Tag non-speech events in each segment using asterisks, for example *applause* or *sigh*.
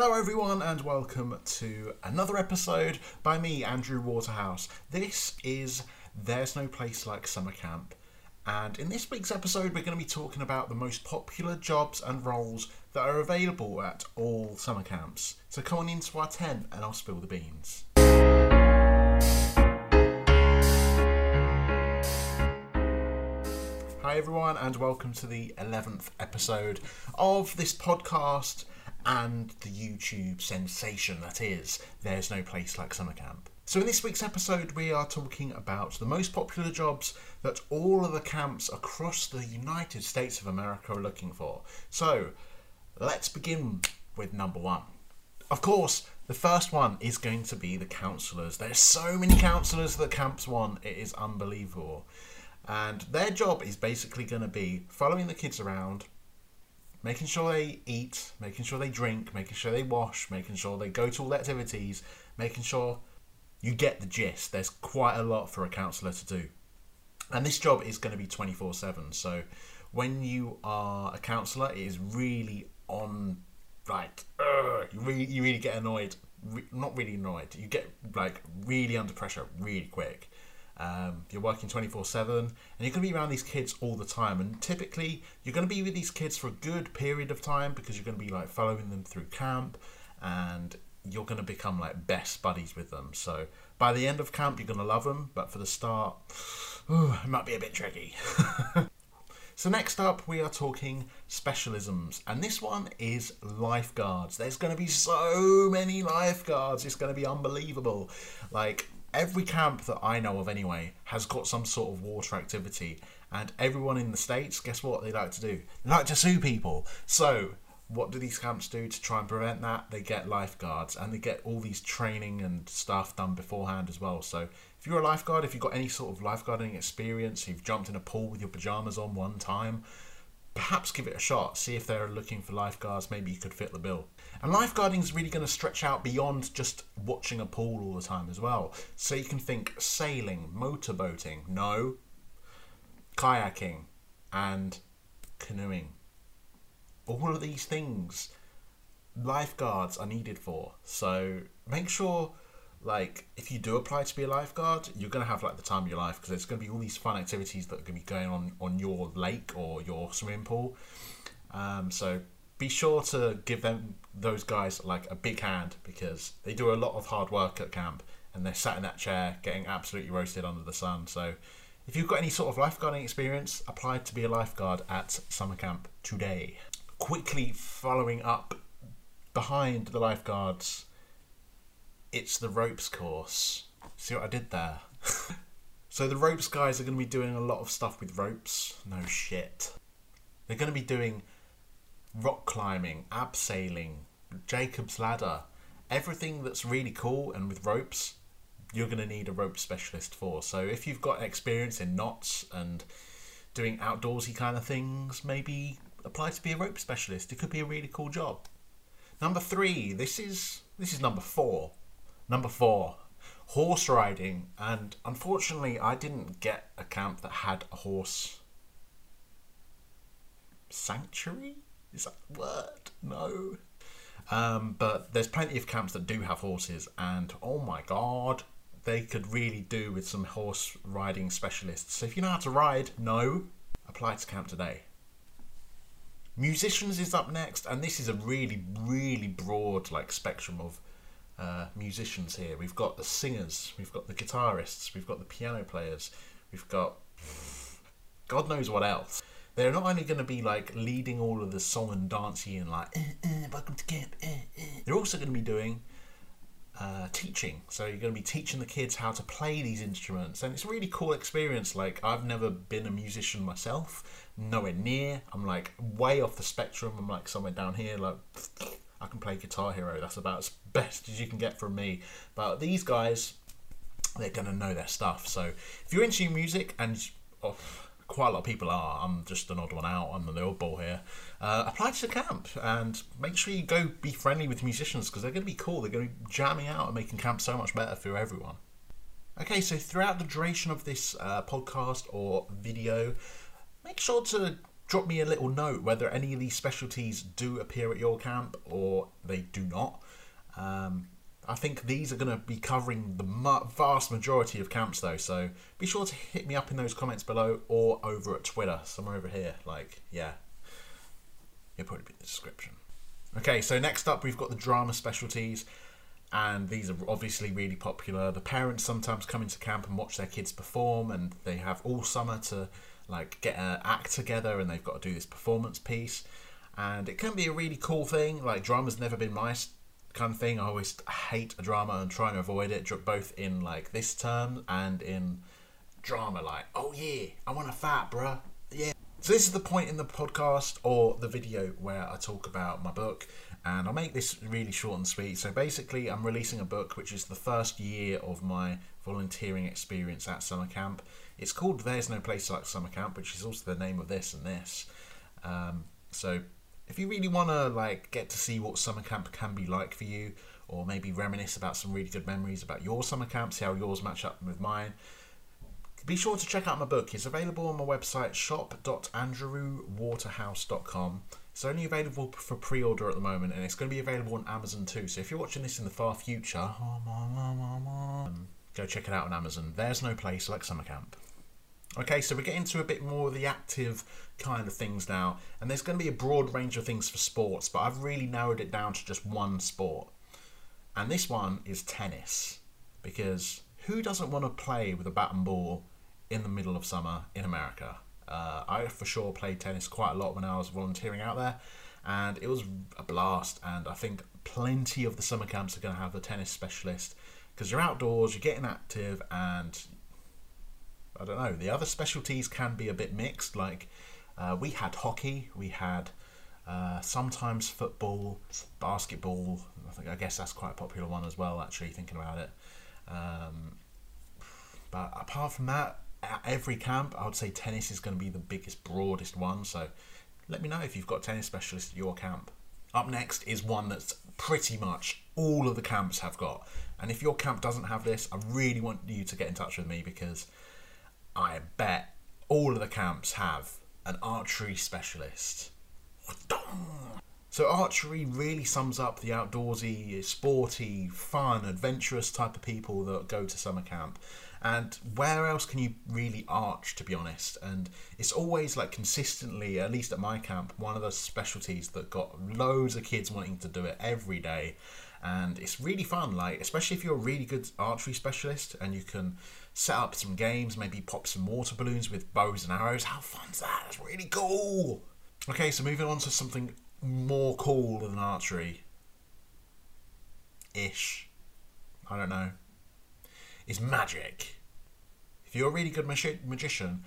Hello, everyone, and welcome to another episode by me, Andrew Waterhouse. This is There's No Place Like Summer Camp, and in this week's episode, we're going to be talking about the most popular jobs and roles that are available at all summer camps. So come on into our tent and I'll spill the beans. Hi, everyone, and welcome to the 11th episode of this podcast and the YouTube sensation that is There's No Place Like Summer Camp. So, in this week's episode, we are talking about the most popular jobs that all of the camps across the United States of America are looking for. So, let's begin with number one. Of course, the first one is going to be the counsellors. There's so many counsellors that camps want, it is unbelievable. And their job is basically going to be following the kids around, making sure they eat, making sure they drink, making sure they wash, making sure they go to all the activities, making sure you get the gist. There's quite a lot for a counsellor to do. And this job is going to be 24 7. So when you are a counsellor, it is really on, like, you, really, you really get annoyed. Re- not really annoyed. You get, like, really under pressure really quick. Um, you're working 24 7 and you're going to be around these kids all the time. And typically, you're going to be with these kids for a good period of time because you're going to be like following them through camp and you're going to become like best buddies with them. So by the end of camp, you're going to love them, but for the start, ooh, it might be a bit tricky. *laughs* So, next up, we are talking specialisms, and this one is lifeguards. There's going to be so many lifeguards, it's going to be unbelievable. Like, every camp that I know of anyway has got some sort of water activity, and everyone in the States, guess what they like to do? They like to sue people. So, what do these camps do to try and prevent that? They get lifeguards and they get all these training and stuff done beforehand as well. So, if you're a lifeguard, if you've got any sort of lifeguarding experience, you've jumped in a pool with your pajamas on one time, perhaps give it a shot. See if they're looking for lifeguards. Maybe you could fit the bill. And lifeguarding is really going to stretch out beyond just watching a pool all the time as well. So you can think sailing, motorboating, no, kayaking, and canoeing. All of these things lifeguards are needed for. So make sure like if you do apply to be a lifeguard, you're going to have like the time of your life because there's going to be all these fun activities that are going to be going on on your lake or your swimming pool. Um, so be sure to give them those guys like a big hand because they do a lot of hard work at camp and they're sat in that chair getting absolutely roasted under the sun. So if you've got any sort of lifeguarding experience, apply to be a lifeguard at summer camp today. Quickly following up behind the lifeguards it's the ropes course. See what I did there? *laughs* so the ropes guys are going to be doing a lot of stuff with ropes. No shit. They're going to be doing rock climbing, abseiling, Jacob's ladder, everything that's really cool and with ropes. You're going to need a rope specialist for. So if you've got experience in knots and doing outdoorsy kind of things, maybe apply to be a rope specialist. It could be a really cool job. Number three. This is this is number four. Number four, horse riding. And unfortunately, I didn't get a camp that had a horse sanctuary. Is that the word? No. Um, but there's plenty of camps that do have horses, and oh my god, they could really do with some horse riding specialists. So if you know how to ride, no, apply to camp today. Musicians is up next, and this is a really, really broad like spectrum of uh, musicians here. We've got the singers, we've got the guitarists, we've got the piano players, we've got God knows what else. They're not only going to be like leading all of the song and dancing and like, eh, eh, welcome to camp. Eh, eh. They're also going to be doing uh, teaching. So you're going to be teaching the kids how to play these instruments, and it's a really cool experience. Like I've never been a musician myself, nowhere near. I'm like way off the spectrum. I'm like somewhere down here, like I can play Guitar Hero. That's about as best as you can get from me. But these guys, they're gonna know their stuff. So if you're into music, and oh, quite a lot of people are, I'm just an odd one out. I'm the oddball here. Uh, apply to the camp and make sure you go be friendly with musicians because they're gonna be cool. They're gonna be jamming out and making camp so much better for everyone. Okay, so throughout the duration of this uh, podcast or video, make sure to drop me a little note whether any of these specialties do appear at your camp or they do not. Um, I think these are going to be covering the vast majority of camps though, so be sure to hit me up in those comments below or over at Twitter, somewhere over here. Like, yeah, it'll probably be in the description. Okay, so next up we've got the drama specialties, and these are obviously really popular. The parents sometimes come into camp and watch their kids perform, and they have all summer to like get an act together, and they've got to do this performance piece. And it can be a really cool thing. Like drama's never been my kind of thing. I always hate a drama and try and avoid it, both in like this term and in drama. Like, oh yeah, I want a fat, bruh. Yeah. So this is the point in the podcast or the video where I talk about my book, and I'll make this really short and sweet. So basically, I'm releasing a book which is the first year of my volunteering experience at summer camp. It's called "There's No Place Like Summer Camp," which is also the name of this and this. Um, so if you really want to like get to see what summer camp can be like for you or maybe reminisce about some really good memories about your summer camp see how yours match up with mine be sure to check out my book it's available on my website shop.andrewwaterhouse.com it's only available for pre-order at the moment and it's going to be available on amazon too so if you're watching this in the far future go check it out on amazon there's no place like summer camp Okay, so we're getting to a bit more of the active kind of things now, and there's going to be a broad range of things for sports, but I've really narrowed it down to just one sport. And this one is tennis, because who doesn't want to play with a bat and ball in the middle of summer in America? Uh, I for sure played tennis quite a lot when I was volunteering out there, and it was a blast. And I think plenty of the summer camps are going to have a tennis specialist because you're outdoors, you're getting active, and I don't know. The other specialties can be a bit mixed. Like uh, we had hockey, we had uh, sometimes football, basketball. I think I guess that's quite a popular one as well. Actually, thinking about it. Um, but apart from that, at every camp, I would say tennis is going to be the biggest, broadest one. So let me know if you've got a tennis specialist at your camp. Up next is one that's pretty much all of the camps have got. And if your camp doesn't have this, I really want you to get in touch with me because I bet all of the camps have an archery specialist. So archery really sums up the outdoorsy, sporty, fun, adventurous type of people that go to summer camp. And where else can you really arch, to be honest? And it's always like consistently, at least at my camp, one of those specialties that got loads of kids wanting to do it every day. And it's really fun, like especially if you're a really good archery specialist and you can set up some games, maybe pop some water balloons with bows and arrows. How fun's that? That's really cool. Okay, so moving on to something more cool than archery. Ish. I don't know. Is magic. If you're a really good magi- magician,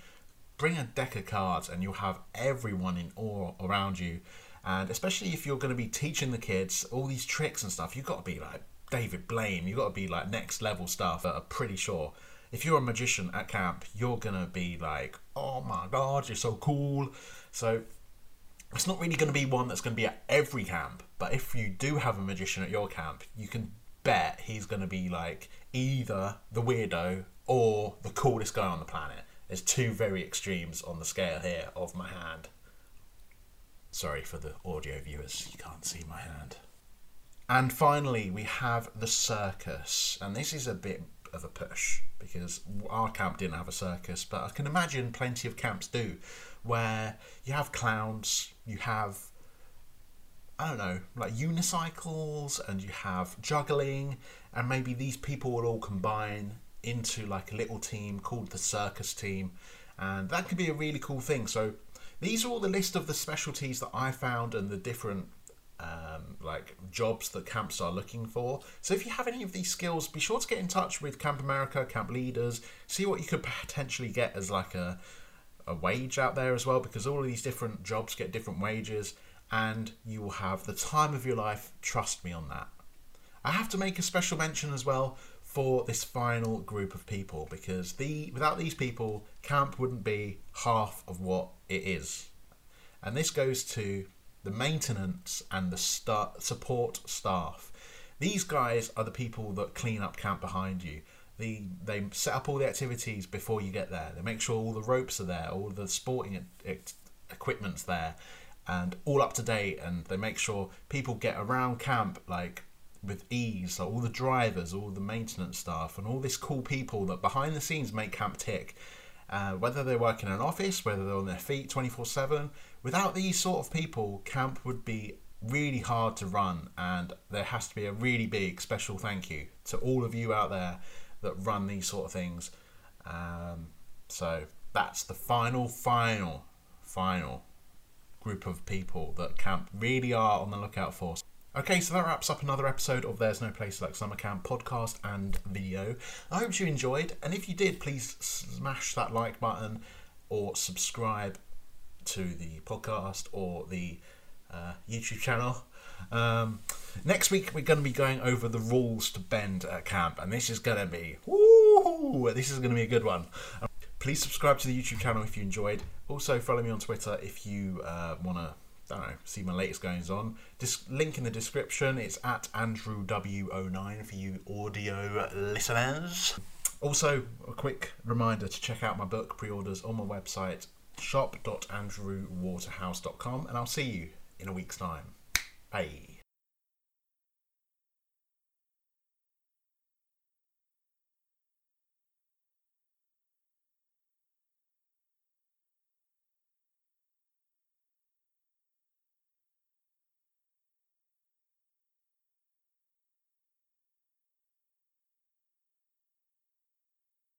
bring a deck of cards and you'll have everyone in awe around you. And especially if you're going to be teaching the kids all these tricks and stuff, you've got to be like David Blaine. You've got to be like next level stuff. I'm pretty sure if you're a magician at camp, you're gonna be like, oh my god, you're so cool. So it's not really going to be one that's going to be at every camp, but if you do have a magician at your camp, you can bet he's going to be like either the weirdo or the coolest guy on the planet. There's two very extremes on the scale here of my hand. Sorry for the audio viewers, you can't see my hand. And finally, we have the circus, and this is a bit of a push because our camp didn't have a circus, but I can imagine plenty of camps do, where you have clowns, you have I don't know, like unicycles, and you have juggling, and maybe these people will all combine into like a little team called the circus team, and that could be a really cool thing. So these are all the list of the specialties that I found and the different um, like jobs that camps are looking for. So if you have any of these skills, be sure to get in touch with Camp America, camp leaders, see what you could *laughs* potentially get as like a a wage out there as well, because all of these different jobs get different wages, and you will have the time of your life. Trust me on that. I have to make a special mention as well for this final group of people because the without these people, camp wouldn't be half of what it is. And this goes to the maintenance, and the support staff. These guys are the people that clean up camp behind you. The, they set up all the activities before you get there. They make sure all the ropes are there, all the sporting equipment's there and all up to date and they make sure people get around camp like with ease. Like all the drivers all the maintenance staff and all this cool people that behind the scenes make camp tick. Uh, whether they work in an office whether they're on their feet 24 7 without these sort of people camp would be really hard to run and there has to be a really big special thank you to all of you out there that run these sort of things. Um, so that's the final final final group of people that camp really are on the lookout for Okay, so that wraps up another episode of There's No Place Like Summer Camp podcast and video. I hope you enjoyed, and if you did, please smash that like button or subscribe to the podcast or the uh, YouTube channel. Um, next week, we're going to be going over the rules to bend at camp, and this is going to be, this is going to be a good one. Please subscribe to the YouTube channel if you enjoyed. Also, follow me on Twitter if you uh, want to don't know, see my latest goings on. Dis- link in the description. It's at Andrew W09 for you audio listeners. Also, a quick reminder to check out my book pre-orders on my website shop.andrewwaterhouse.com and I'll see you in a week's time. Bye.